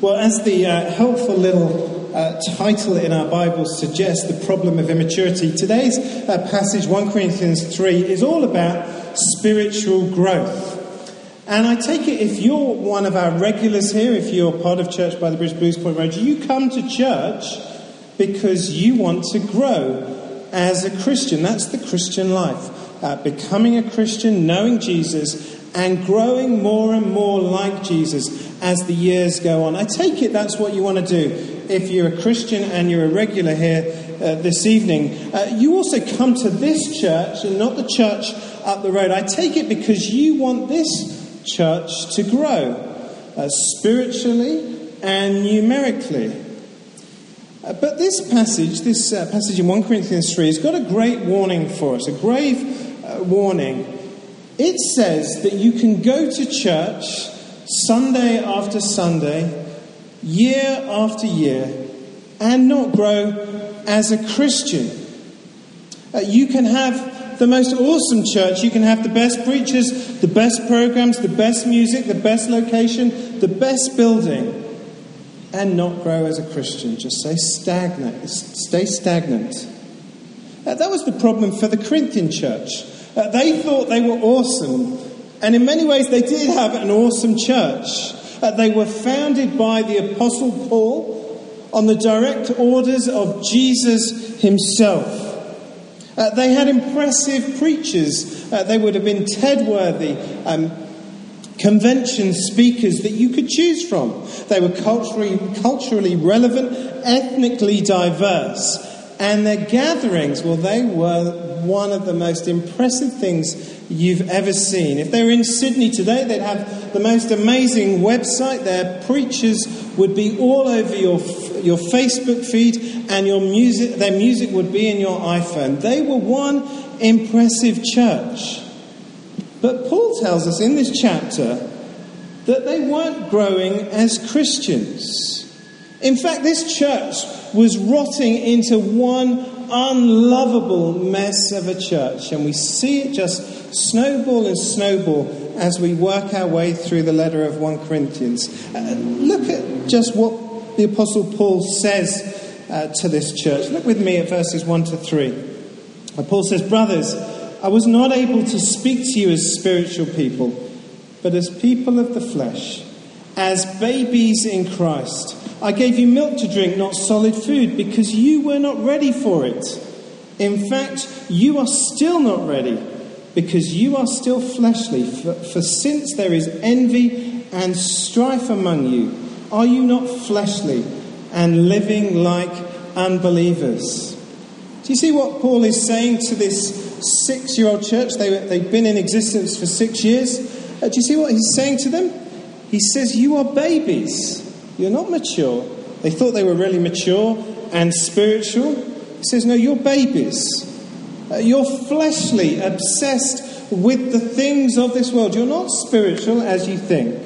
Well, as the uh, helpful little uh, title in our Bible suggests, the problem of immaturity, today's uh, passage, 1 Corinthians 3, is all about spiritual growth. And I take it if you're one of our regulars here, if you're part of Church by the Bridge Blues Point Road, you come to church because you want to grow as a Christian. That's the Christian life. Uh, becoming a Christian, knowing Jesus, and growing more and more like Jesus as the years go on. I take it that's what you want to do. If you're a Christian and you're a regular here uh, this evening, uh, you also come to this church and not the church up the road. I take it because you want this church to grow uh, spiritually and numerically. Uh, but this passage, this uh, passage in 1 Corinthians 3, has got a great warning for us, a grave uh, warning it says that you can go to church Sunday after Sunday, year after year, and not grow as a Christian. Uh, you can have the most awesome church, you can have the best preachers, the best programs, the best music, the best location, the best building, and not grow as a Christian. Just stay stagnant. Stay stagnant. Uh, that was the problem for the Corinthian church. Uh, they thought they were awesome. And in many ways, they did have an awesome church. Uh, they were founded by the Apostle Paul on the direct orders of Jesus himself. Uh, they had impressive preachers. Uh, they would have been TED worthy um, convention speakers that you could choose from. They were culturally, culturally relevant, ethnically diverse. And their gatherings, well, they were one of the most impressive things you've ever seen. If they were in Sydney today, they'd have the most amazing website. Their preachers would be all over your, your Facebook feed, and your music, their music would be in your iPhone. They were one impressive church. But Paul tells us in this chapter that they weren't growing as Christians. In fact, this church was rotting into one unlovable mess of a church, and we see it just snowball and snowball as we work our way through the letter of 1 Corinthians. Uh, look at just what the Apostle Paul says uh, to this church. Look with me at verses 1 to 3. Uh, Paul says, Brothers, I was not able to speak to you as spiritual people, but as people of the flesh, as babies in Christ. I gave you milk to drink, not solid food, because you were not ready for it. In fact, you are still not ready, because you are still fleshly. For, for since there is envy and strife among you, are you not fleshly and living like unbelievers? Do you see what Paul is saying to this six year old church? They, they've been in existence for six years. Uh, do you see what he's saying to them? He says, You are babies. You're not mature. They thought they were really mature and spiritual. He says, No, you're babies. Uh, you're fleshly, obsessed with the things of this world. You're not spiritual as you think.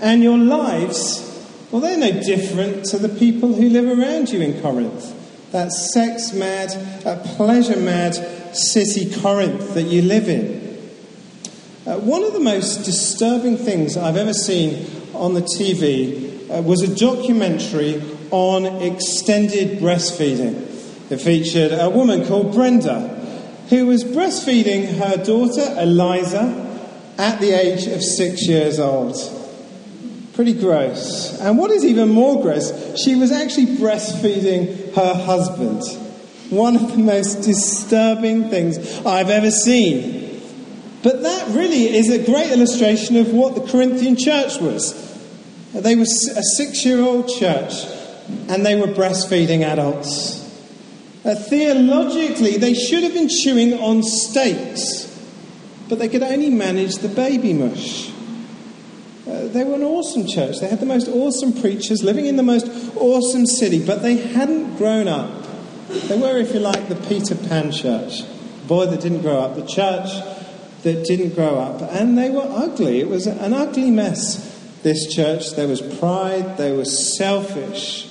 And your lives, well, they're no different to the people who live around you in Corinth. That sex mad, uh, pleasure mad city Corinth that you live in. Uh, one of the most disturbing things I've ever seen on the TV Uh, was a documentary on extended breastfeeding. It featured a woman called Brenda who was breastfeeding her daughter Eliza at the age of six years old. Pretty gross. And what is even more gross, she was actually breastfeeding her husband. One of the most disturbing things I've ever seen. But that really is a great illustration of what the Corinthian church was. They were a six year old church and they were breastfeeding adults. Uh, theologically, they should have been chewing on steaks, but they could only manage the baby mush. Uh, they were an awesome church. They had the most awesome preachers living in the most awesome city, but they hadn't grown up. They were, if you like, the Peter Pan church. Boy that didn't grow up, the church that didn't grow up. And they were ugly. It was an ugly mess this church. There was pride, they were selfish.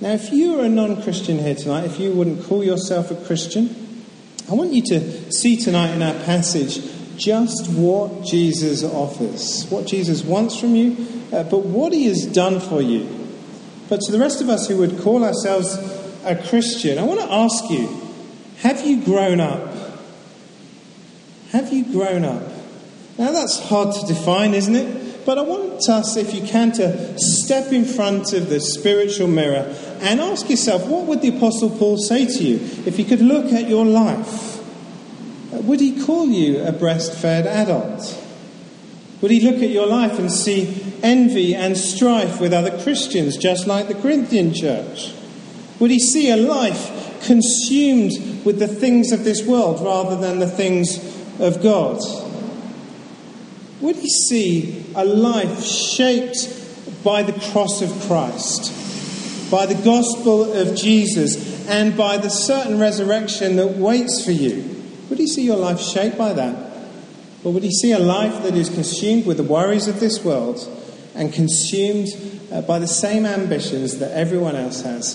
Now, if you are a non Christian here tonight, if you wouldn't call yourself a Christian, I want you to see tonight in our passage just what Jesus offers, what Jesus wants from you, uh, but what he has done for you. But to the rest of us who would call ourselves a Christian, I want to ask you have you grown up? Have you grown up? Now that's hard to define, isn't it? But I want us, if you can, to step in front of the spiritual mirror and ask yourself what would the Apostle Paul say to you if he could look at your life? Would he call you a breastfed adult? Would he look at your life and see envy and strife with other Christians, just like the Corinthian church? Would he see a life consumed with the things of this world rather than the things of God? Would he see a life shaped by the cross of Christ, by the gospel of Jesus, and by the certain resurrection that waits for you? Would he see your life shaped by that? Or would he see a life that is consumed with the worries of this world and consumed uh, by the same ambitions that everyone else has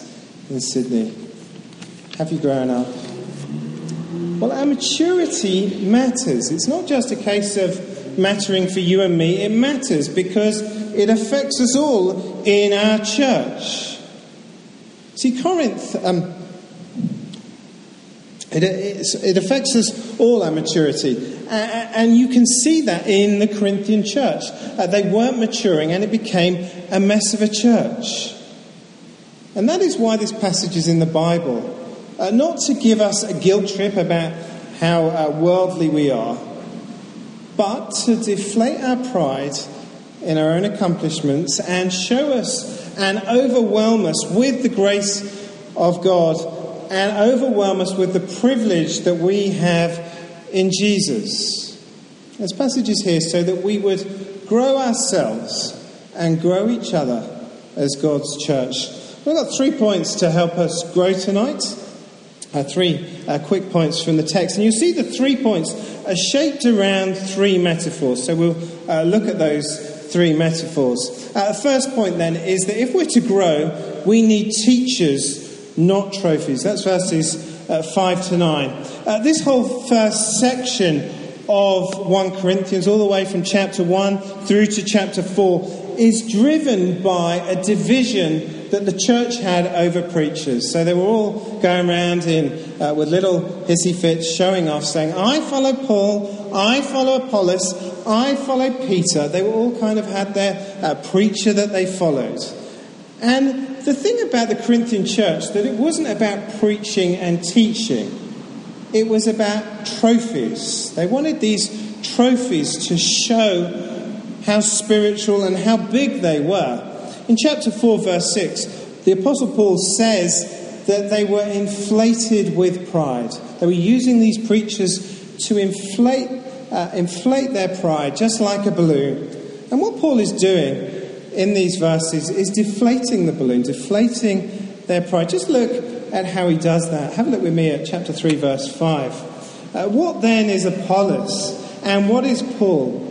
in Sydney? Have you grown up? Well, our maturity matters. It's not just a case of mattering for you and me, it matters because it affects us all in our church. See, Corinth. Um, it, it, affects us all, our maturity. And you can see that in the Corinthian church. Uh, they weren't maturing and it became a mess of a church. And that is why this passage is in the Bible. Uh, not to give us a guilt trip about how uh, worldly we are, but to deflate our pride in our own accomplishments and show us and overwhelm us with the grace of God and overwhelm us with the privilege that we have in Jesus. This passages here so that we would grow ourselves and grow each other as God's church. We've got three points to help us grow tonight. Uh, three uh, quick points from the text. And you'll see the three points are shaped around three metaphors. So we'll uh, look at those three metaphors. Uh, the first point then is that if we're to grow, we need teachers not trophies. That's verses uh, 5 to 9. Uh, this whole first section of 1 Corinthians, all the way from chapter 1 through to chapter 4, is driven by a division that the church had over preachers. So they were all going around in, uh, with little hissy fits, showing off, saying, I follow Paul, I follow Apollos, I follow Peter. They were all kind of had their uh, preacher that they followed. And the thing about the Corinthian church that it wasn't about preaching and teaching. It was about trophies. They wanted these trophies to show how spiritual and how big they were. In chapter 4, verse 6, the Apostle Paul says that they were inflated with pride. They were using these preachers to inflate, uh, inflate their pride, just like a balloon. And what Paul is doing in these verses is deflating the balloon, deflating their pride. Just look at how he does that. Have a look with me at chapter 3, verse 5. Uh, what then is Apollos and what is Paul?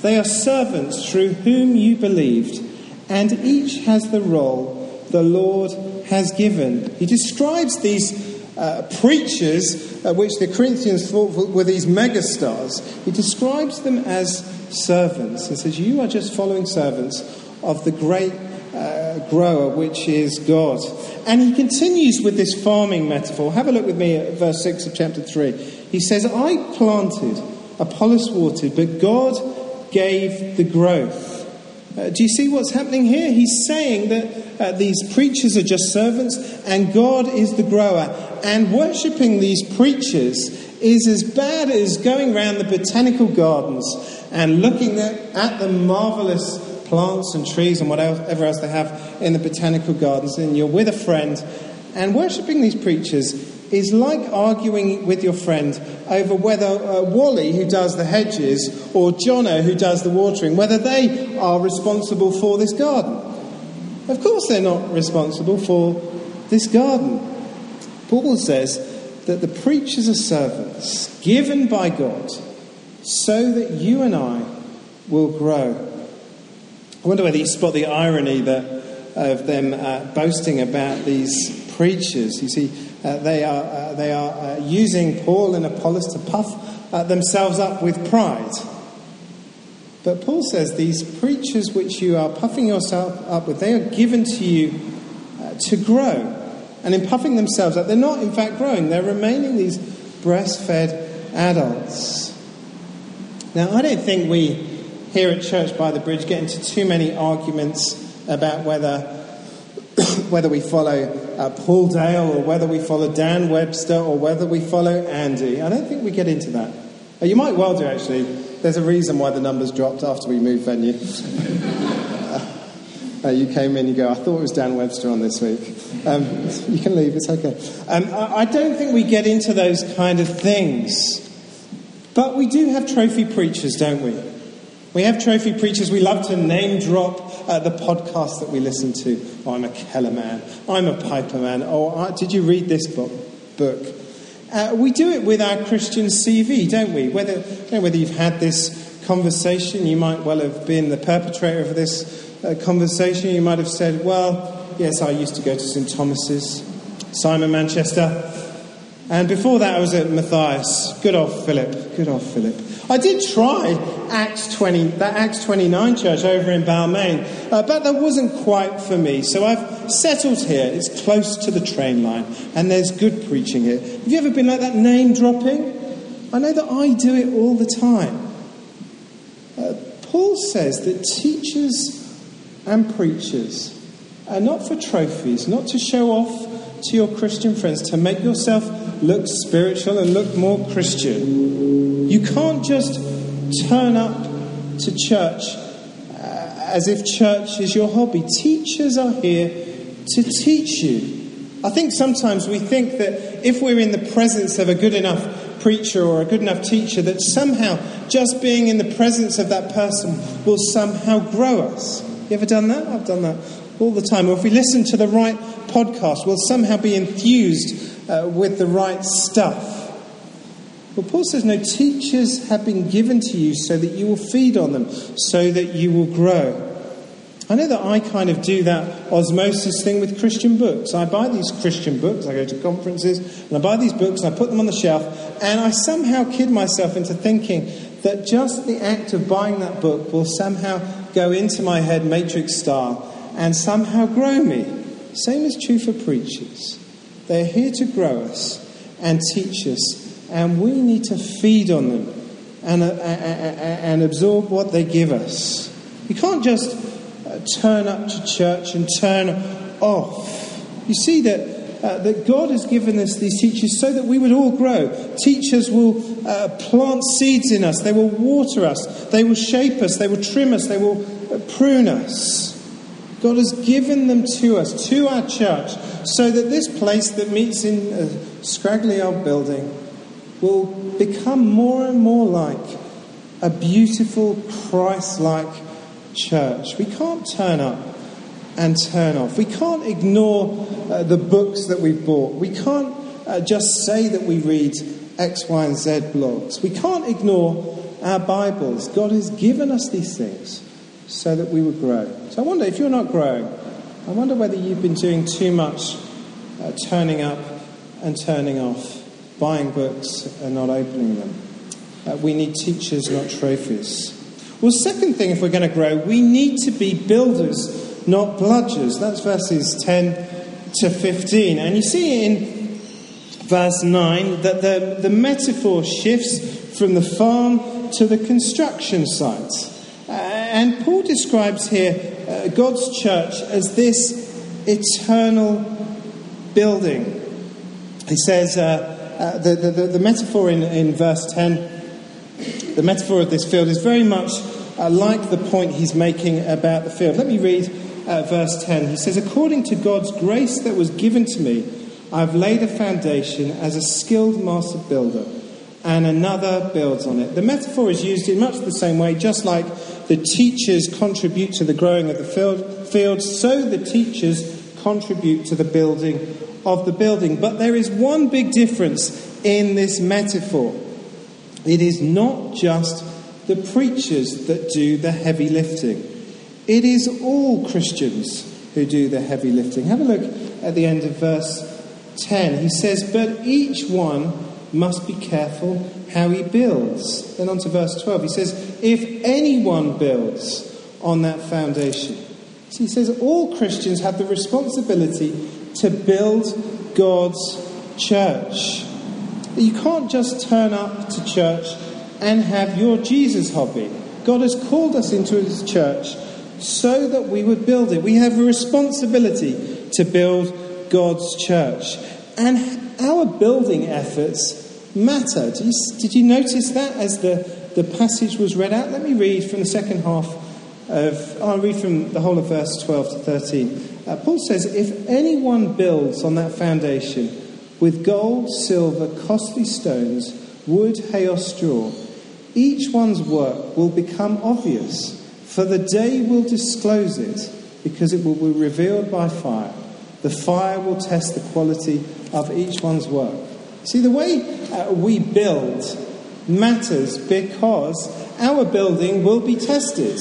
They are servants through whom you believed, and each has the role the Lord has given. He describes these uh, preachers, uh, which the Corinthians thought were these megastars, he describes them as servants. He says, You are just following servants of the great uh, grower, which is God. And he continues with this farming metaphor. Have a look with me at verse 6 of chapter 3. He says, I planted, Apollos watered, but God gave the growth. Uh, do you see what's happening here? He's saying that uh, these preachers are just servants and God is the grower. And worshipping these preachers is as bad as going around the botanical gardens and looking at, at the marvelous plants and trees and whatever else they have in the botanical gardens, and you're with a friend, and worshipping these preachers is like arguing with your friend over whether uh, Wally, who does the hedges, or Jono, who does the watering, whether they are responsible for this garden. Of course, they're not responsible for this garden. Paul says that the preachers are servants given by God so that you and I will grow I wonder whether you spot the irony that, of them uh, boasting about these preachers. You see, they are, uh, they are uh, using Paul and Apollos to puff uh, themselves up with pride. But Paul says these preachers which you are puffing yourself up with, they are given to you uh, to grow. And in puffing themselves up, they're not in fact growing, they're remaining these breastfed adults. Now, I don't think we here at Church by the Bridge get into too many arguments about whether, whether we follow uh, Paul Dale or whether we follow Dan Webster or whether we follow Andy. I don't think we get into that. Uh, you might well do, actually. There's a reason why the numbers dropped after we moved venue. uh, you came in, you go, I thought it was Dan Webster on this week. Um, you can leave, it's okay. Um, I don't think we get into those kind of things. But we do have trophy preachers, don't we? We have trophy preachers. We love to name drop uh, the podcast that we listen to. Oh, I'm a Keller man. I'm a Piper man. Oh, did you read this book? Book. Uh, we do it with our Christian CV, don't we? Whether, you know, whether you've had this conversation, you might well have been the perpetrator of this uh, conversation. You might have said, Well, yes, I used to go to St. Thomas's, Simon Manchester. And before that, I was at Matthias. Good old Philip. Good old Philip. I did try Acts 20, that Acts 29 church over in Balmain, uh, but that wasn't quite for me. So I've settled here. It's close to the train line, and there's good preaching here. Have you ever been like that name dropping? I know that I do it all the time. Uh, Paul says that teachers and preachers are not for trophies, not to show off to your Christian friends, to make yourself look spiritual and look more Christian. You can't just turn up to church uh, as if church is your hobby. Teachers are here to teach you. I think sometimes we think that if we're in the presence of a good enough preacher or a good enough teacher, that somehow just being in the presence of that person will somehow grow us. You ever done that? I've done that all the time. Or if we listen to the right podcast, we'll somehow be enthused uh, with the right stuff. Well, Paul says, No, teachers have been given to you so that you will feed on them, so that you will grow. I know that I kind of do that osmosis thing with Christian books. I buy these Christian books, I go to conferences, and I buy these books, and I put them on the shelf, and I somehow kid myself into thinking that just the act of buying that book will somehow go into my head, matrix style, and somehow grow me. Same is true for preachers. They're here to grow us and teach us, and we need to feed on them and, uh, and absorb what they give us. You can't just uh, turn up to church and turn off. You see that. Uh, that God has given us these teachers so that we would all grow. Teachers will uh, plant seeds in us, they will water us, they will shape us, they will trim us, they will uh, prune us. God has given them to us, to our church, so that this place that meets in a scraggly old building will become more and more like a beautiful, Christ like church. We can't turn up and turn off. We can't ignore uh, the books that we've bought. We can't uh, just say that we read X, Y, and Z blogs. We can't ignore our Bibles. God has given us these things so that we would grow. So I wonder if you're not growing, I wonder whether you've been doing too much uh, turning up and turning off, buying books and not opening them. Uh, we need teachers, not trophies. Well, second thing, if we're going to grow, we need to be builders, not bludgers. That's verses 10 to 15. And you see in verse 9 that the, the metaphor shifts from the farm to the construction site. And Paul describes here uh, God's church as this eternal building. He says uh, uh, the, the, the, metaphor in, in verse 10, the metaphor of this field is very much uh, like the point he's making about the field. Let me read uh, verse 10. He says, According to God's grace that was given to me, I've laid a foundation as a skilled master builder and another builds on it. The metaphor is used in much the same way, just like the teachers contribute to the growing of the field, field, so the teachers contribute to the building of the building. But there is one big difference in this metaphor it is not just the preachers that do the heavy lifting, it is all Christians who do the heavy lifting. Have a look at the end of verse 10. He says, But each one must be careful how he builds. Then on to verse 12. He says, If anyone builds on that foundation. So he says all Christians have the responsibility to build God's church. You can't just turn up to church and have your Jesus hobby. God has called us into his church so that we would build it. We have a responsibility to build God's church. And our building efforts matter. Did you, did you notice that as the, the passage was read out? Let me read from the second half of, I'll read from the whole of verse 12 to 13. Uh, Paul says, If anyone builds on that foundation with gold, silver, costly stones, wood, hay, or straw, each one's work will become obvious, for the day will disclose it, because it will be revealed by fire. The fire will test the quality of each one's work. See, the way uh, we build matters because our building will be tested.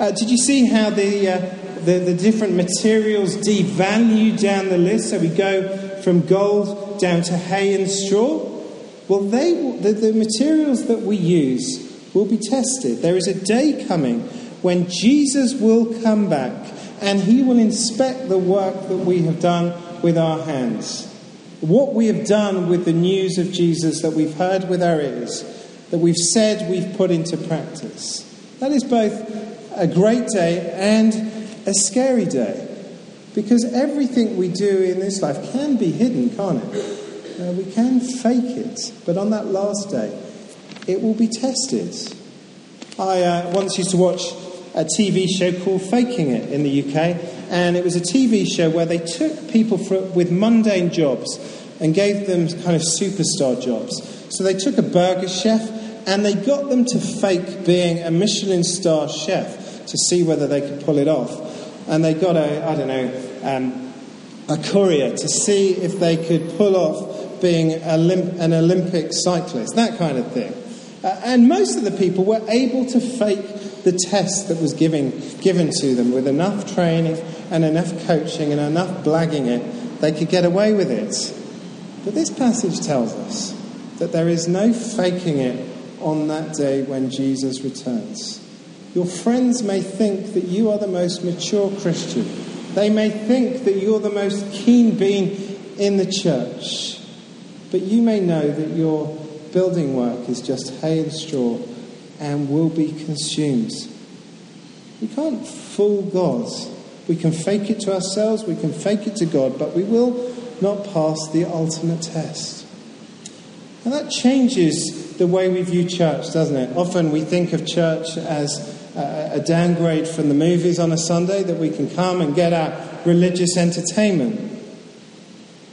Uh, did you see how the, uh, the, the different materials devalue down the list? So we go from gold down to hay and straw. Well, they, the, the materials that we use will be tested. There is a day coming when Jesus will come back and he will inspect the work that we have done with our hands. What we have done with the news of Jesus that we've heard with our ears, that we've said we've put into practice. That is both a great day and a scary day. Because everything we do in this life can be hidden, can't it? Uh, we can fake it, but on that last day, it will be tested. I uh, once used to watch a TV show called Faking It in the UK, and it was a TV show where they took people for, with mundane jobs and gave them kind of superstar jobs. So they took a burger chef and they got them to fake being a Michelin star chef to see whether they could pull it off. And they got a, I don't know, um, a courier to see if they could pull off being an Olympic cyclist, that kind of thing. Uh, and most of the people were able to fake the test that was giving, given to them with enough training and enough coaching and enough blagging it, they could get away with it. But this passage tells us that there is no faking it on that day when Jesus returns. Your friends may think that you are the most mature Christian. They may think that you're the most keen being in the church. But you may know that your building work is just hay and straw and will be consumed. You can't fool God. We can fake it to ourselves, we can fake it to God, but we will not pass the ultimate test. And that changes the way we view church, doesn't it? Often we think of church as a downgrade from the movies on a Sunday, that we can come and get our religious entertainment.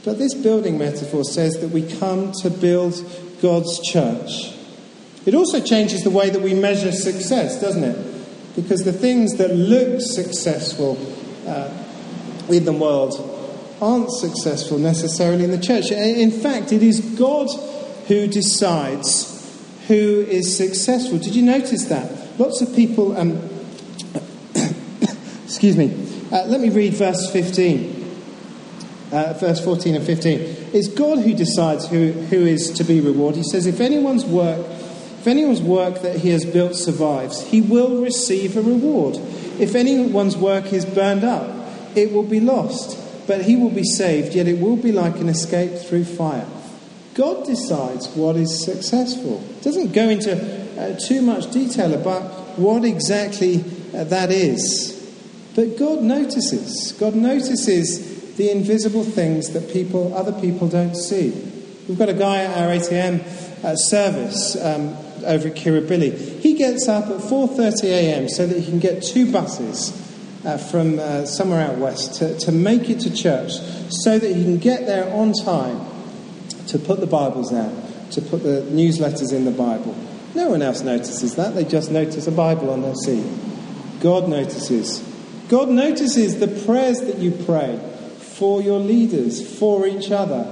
But this building metaphor says that we come to build God's church. It also changes the way that we measure success, doesn't it? Because the things that look successful uh, in the world aren't successful necessarily in the church. In fact, it is God who decides who is successful. Did you notice that? Lots of people. Um, excuse me. Uh, let me read verse 15. Uh, verse 14 and 15. It's God who decides who, who is to be rewarded. He says, if anyone's work, if anyone's work that he has built survives, he will receive a reward. If anyone's work is burned up, it will be lost, but he will be saved, yet it will be like an escape through fire. God decides what is successful. It doesn't go into uh, too much detail about what exactly uh, that is. But God notices. God notices the invisible things that people, other people don't see. We've got a guy at our ATM uh, service um, over at Kirribilli. He gets up at 4:30 a.m. so that he can get two buses uh, from uh, somewhere out west to, to make it to church, so that he can get there on time to put the Bibles out, to put the newsletters in the Bible. No one else notices that. They just notice a Bible on their seat. God notices. God notices the prayers that you pray for your leaders, for each other.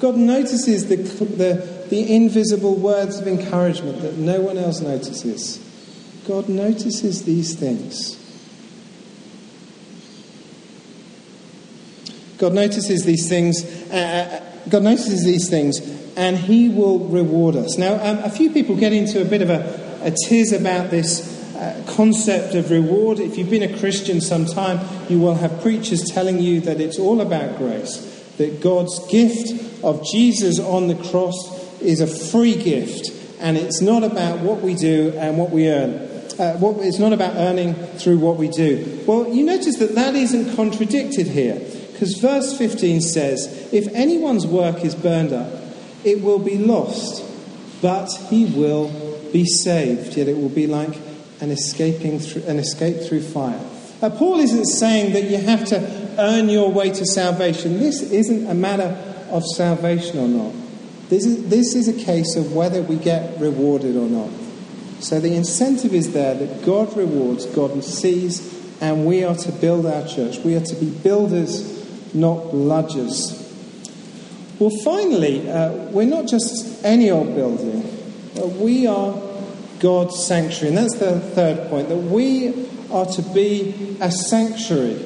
God notices the, the, the invisible words of encouragement that no one else notices. God notices these things. God notices these things. Uh, uh God notices these things and he will reward us. Now, um, a few people get into a bit of a, a tiz about this uh, concept of reward. If you've been a Christian some time, you will have preachers telling you that it's all about grace, that God's gift of Jesus on the cross is a free gift, and it's not about what we do and what we earn. Uh, what, it's not about earning through what we do. Well, you notice that that isn't contradicted here, because verse 15 says, If anyone's work is burned up, it will be lost, but he will be saved. Yet it will be like an escaping through, an escape through fire. Paul isn't saying that you have to earn your way to salvation. This isn't a matter of salvation or not. This is, this is a case of whether we get rewarded or not. So the incentive is there that God rewards, God sees, and we are to build our church. We are to be builders, not bludgers. Well, finally, uh, we're not just any old building, uh, we are God's sanctuary. And that's the third point that we are to be a sanctuary,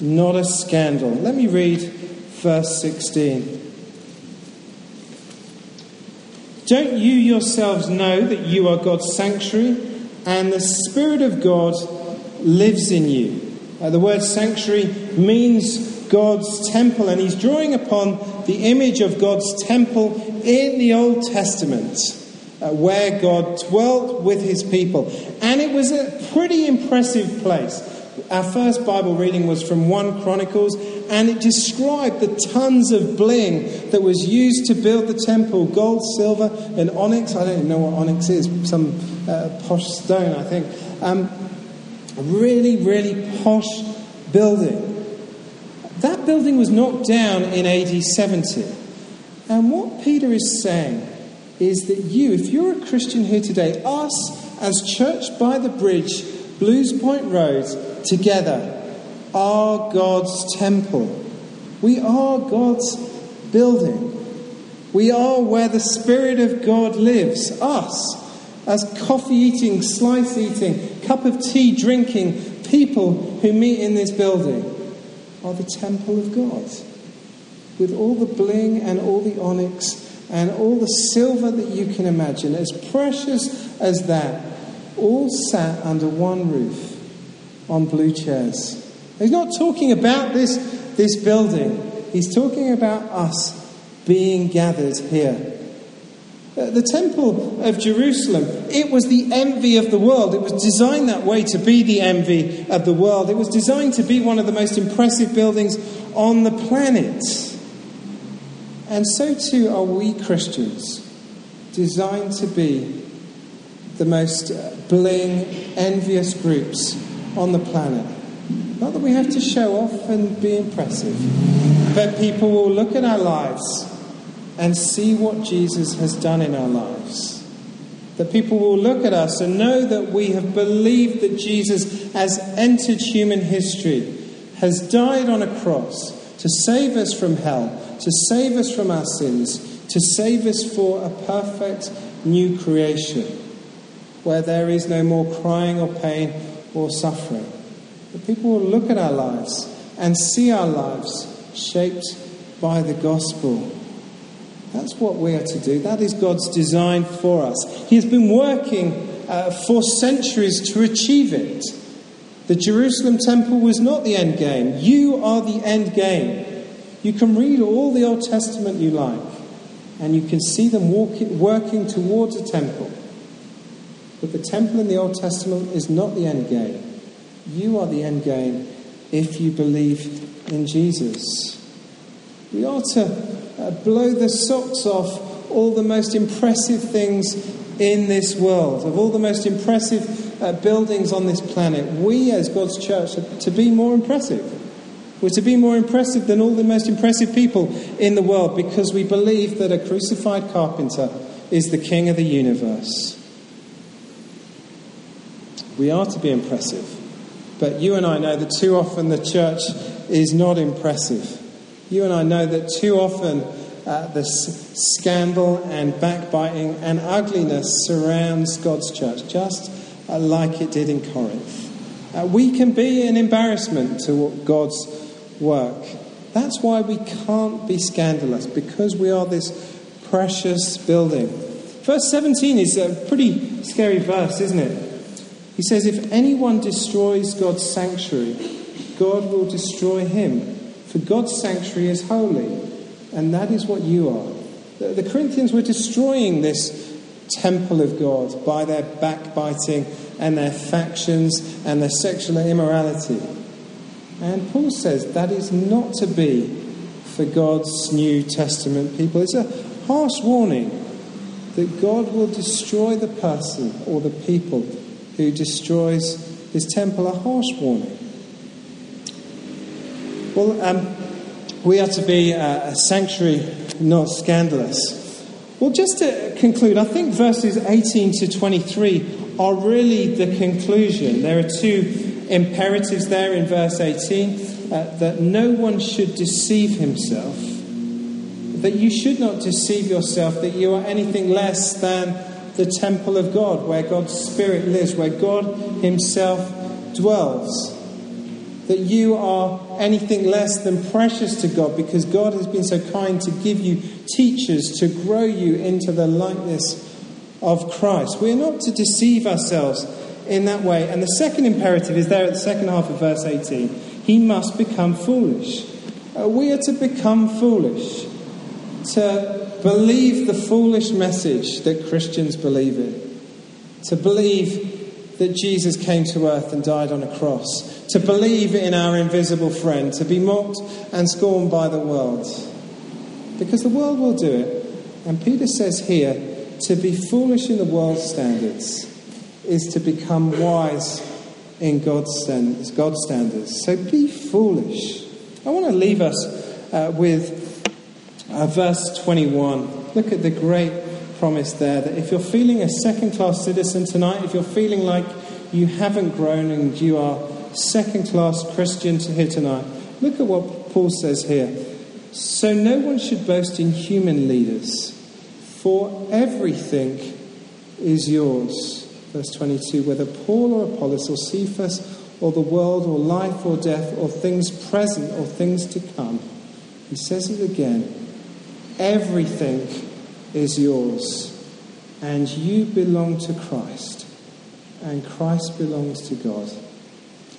not a scandal. Let me read verse 16. Don't you yourselves know that you are God's sanctuary and the Spirit of God lives in you? Uh, the word sanctuary means God's temple, and he's drawing upon the image of God's temple in the Old Testament, uh, where God dwelt with his people. And it was a pretty impressive place. Our first Bible reading was from 1 Chronicles, and it described the tons of bling that was used to build the temple gold, silver, and onyx. I don't even know what onyx is, some uh, posh stone, I think. Um, really, really posh building. That building was knocked down in AD 70. And what Peter is saying is that you, if you're a Christian here today, us as Church by the Bridge, Blues Point Road, together, are God's temple. We are God's building. We are where the Spirit of God lives, us, as coffee eating, slice eating, cup of tea drinking people who meet in this building are the temple of God. With all the bling and all the onyx and all the silver that you can imagine, as precious as that, all sat under one roof on blue chairs. He's not talking about this, this building, he's talking about us being gathered here. The Temple of Jerusalem, it was the envy of the world. It was designed that way to be the envy of the world. It was designed to be one of the most impressive buildings on the planet. And so too are we Christians, designed to be the most bling, envious groups on the planet. Not that we have to show off and be impressive, but people will look at our lives and see what Jesus has done in our lives. That people will look at us and know that we have believed that Jesus has entered human history, has died on a cross to save us from hell, to save us from our sins, to save us for a perfect new creation where there is no more crying or pain or suffering. That people will look at our lives and see our lives shaped by the gospel that's what we are to do. That is God's design for us. He has been working uh, for centuries to achieve it. The Jerusalem temple was not the end game. You are the end game. You can read all the Old Testament you like, and you can see them walking, working towards a temple. But the temple in the Old Testament is not the end game. You are the end game if you believe in Jesus. We are to uh, blow the socks off all the most impressive things in this world, of all the most impressive uh, buildings on this planet. We, as God's church, are to be more impressive. We're to be more impressive than all the most impressive people in the world because we believe that a crucified carpenter is the king of the universe. We are to be impressive. But you and I know that too often the church is not impressive. You and I know that too often uh, the scandal and backbiting and ugliness surrounds God's church, just uh, like it did in Corinth. Uh, we can be an embarrassment to God's work. That's why we can't be scandalous, because we are this precious building. Verse 17 is a pretty scary verse, isn't it? He says, If anyone destroys God's sanctuary, God will destroy him. For God's sanctuary is holy, and that is what you are. The, Corinthians were destroying this temple of God by their backbiting and their factions and their sexual immorality. And Paul says that is not to be for God's New Testament people. It's a harsh warning that God will destroy the person or the people who destroys his temple. A harsh warning. Well, um, we are to be a, a sanctuary, not scandalous. Well, just to conclude, I think verses 18 to 23 are really the conclusion. There are two imperatives there in verse 18 uh, that no one should deceive himself, that you should not deceive yourself, that you are anything less than the temple of God, where God's Spirit lives, where God Himself dwells that you are anything less than precious to God because God has been so kind to give you teachers to grow you into the likeness of Christ. We're not to deceive ourselves in that way. And the second imperative is there at the second half of verse 18 He must become foolish. Uh, we are to become foolish, to believe the foolish message that Christians believe in, to believe that Jesus came to earth and died on a cross, to believe in our invisible friend, to be mocked and scorned by the world. Because the world will do it. And Peter says here to be foolish in the world's standards is to become wise in God's standards. God's standards. So be foolish. I want to leave us uh, with uh, verse 21. Look at the great promise there that if you're feeling a second class citizen tonight, if you're feeling like you haven't grown and you are second class Christian here tonight, look at what Paul says here. So no one should boast in human leaders, for everything is yours. Verse 22 whether Paul or Apollos or Cephas or the world or life or death or things present or things to come. He says it again. Everything is yours, and you belong to Christ, and Christ belongs to God.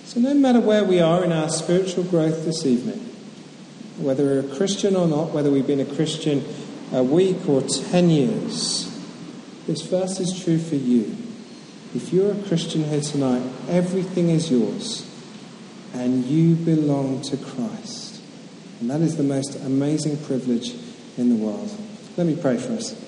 So, no matter where we are in our spiritual growth this evening, whether we're a Christian or not, whether we've been a Christian a week or ten years, this verse is true for you. If you're a Christian here tonight, everything is yours, and you belong to Christ. And that is the most amazing privilege in the world. Let me pray for us.